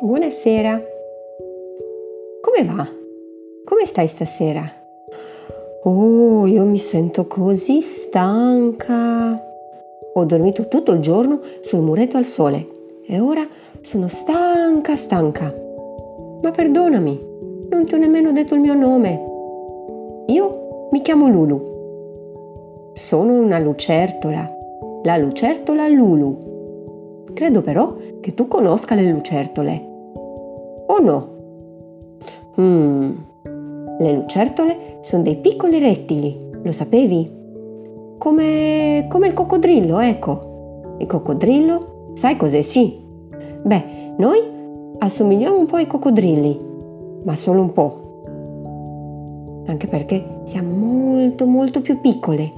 Buonasera. Come va? Come stai stasera? Oh, io mi sento così stanca. Ho dormito tutto il giorno sul muretto al sole e ora sono stanca, stanca. Ma perdonami, non ti ho nemmeno detto il mio nome. Io mi chiamo Lulu. Sono una lucertola, la lucertola Lulu. Credo però che tu conosca le lucertole. O no? Mm. Le lucertole sono dei piccoli rettili, lo sapevi? Come, come il coccodrillo, ecco. Il coccodrillo, sai cos'è? Sì. Beh, noi assomigliamo un po' ai coccodrilli, ma solo un po'. Anche perché siamo molto molto più piccole.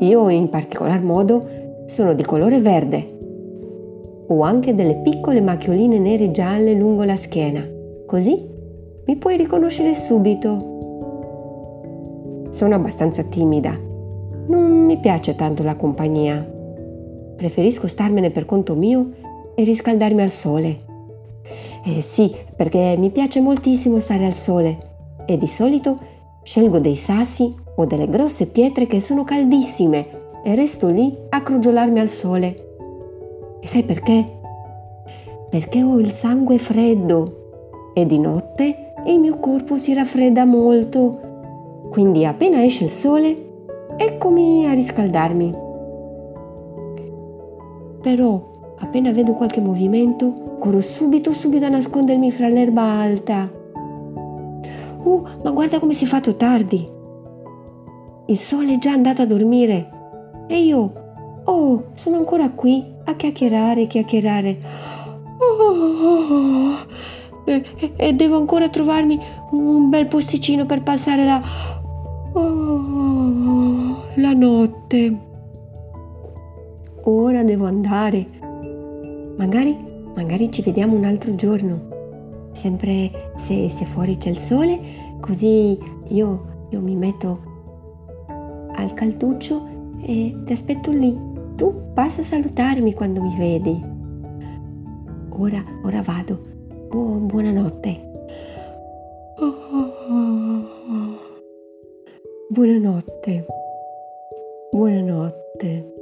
Io in particolar modo sono di colore verde ho anche delle piccole macchioline nere gialle lungo la schiena, così mi puoi riconoscere subito. Sono abbastanza timida. Non mi piace tanto la compagnia. Preferisco starmene per conto mio e riscaldarmi al sole. Eh sì, perché mi piace moltissimo stare al sole e di solito scelgo dei sassi o delle grosse pietre che sono caldissime e resto lì a crogiolarmi al sole. E sai perché? Perché ho il sangue freddo e di notte il mio corpo si raffredda molto. Quindi appena esce il sole, eccomi a riscaldarmi. Però appena vedo qualche movimento, corro subito subito a nascondermi fra l'erba alta. Uh, ma guarda come si è fatto tardi. Il sole è già andato a dormire e io, oh, sono ancora qui a chiacchierare, chiacchierare. Oh, e, e, devo ancora trovarmi un bel posticino per passare la, oh, la notte. Ora devo andare. Magari, magari ci vediamo un altro giorno. Sempre se, se fuori c'è il sole, così io, io mi metto al calduccio e ti aspetto lì tu passa a salutarmi quando mi vedi. Ora, ora vado. Oh, buonanotte. Buonanotte. Buonanotte.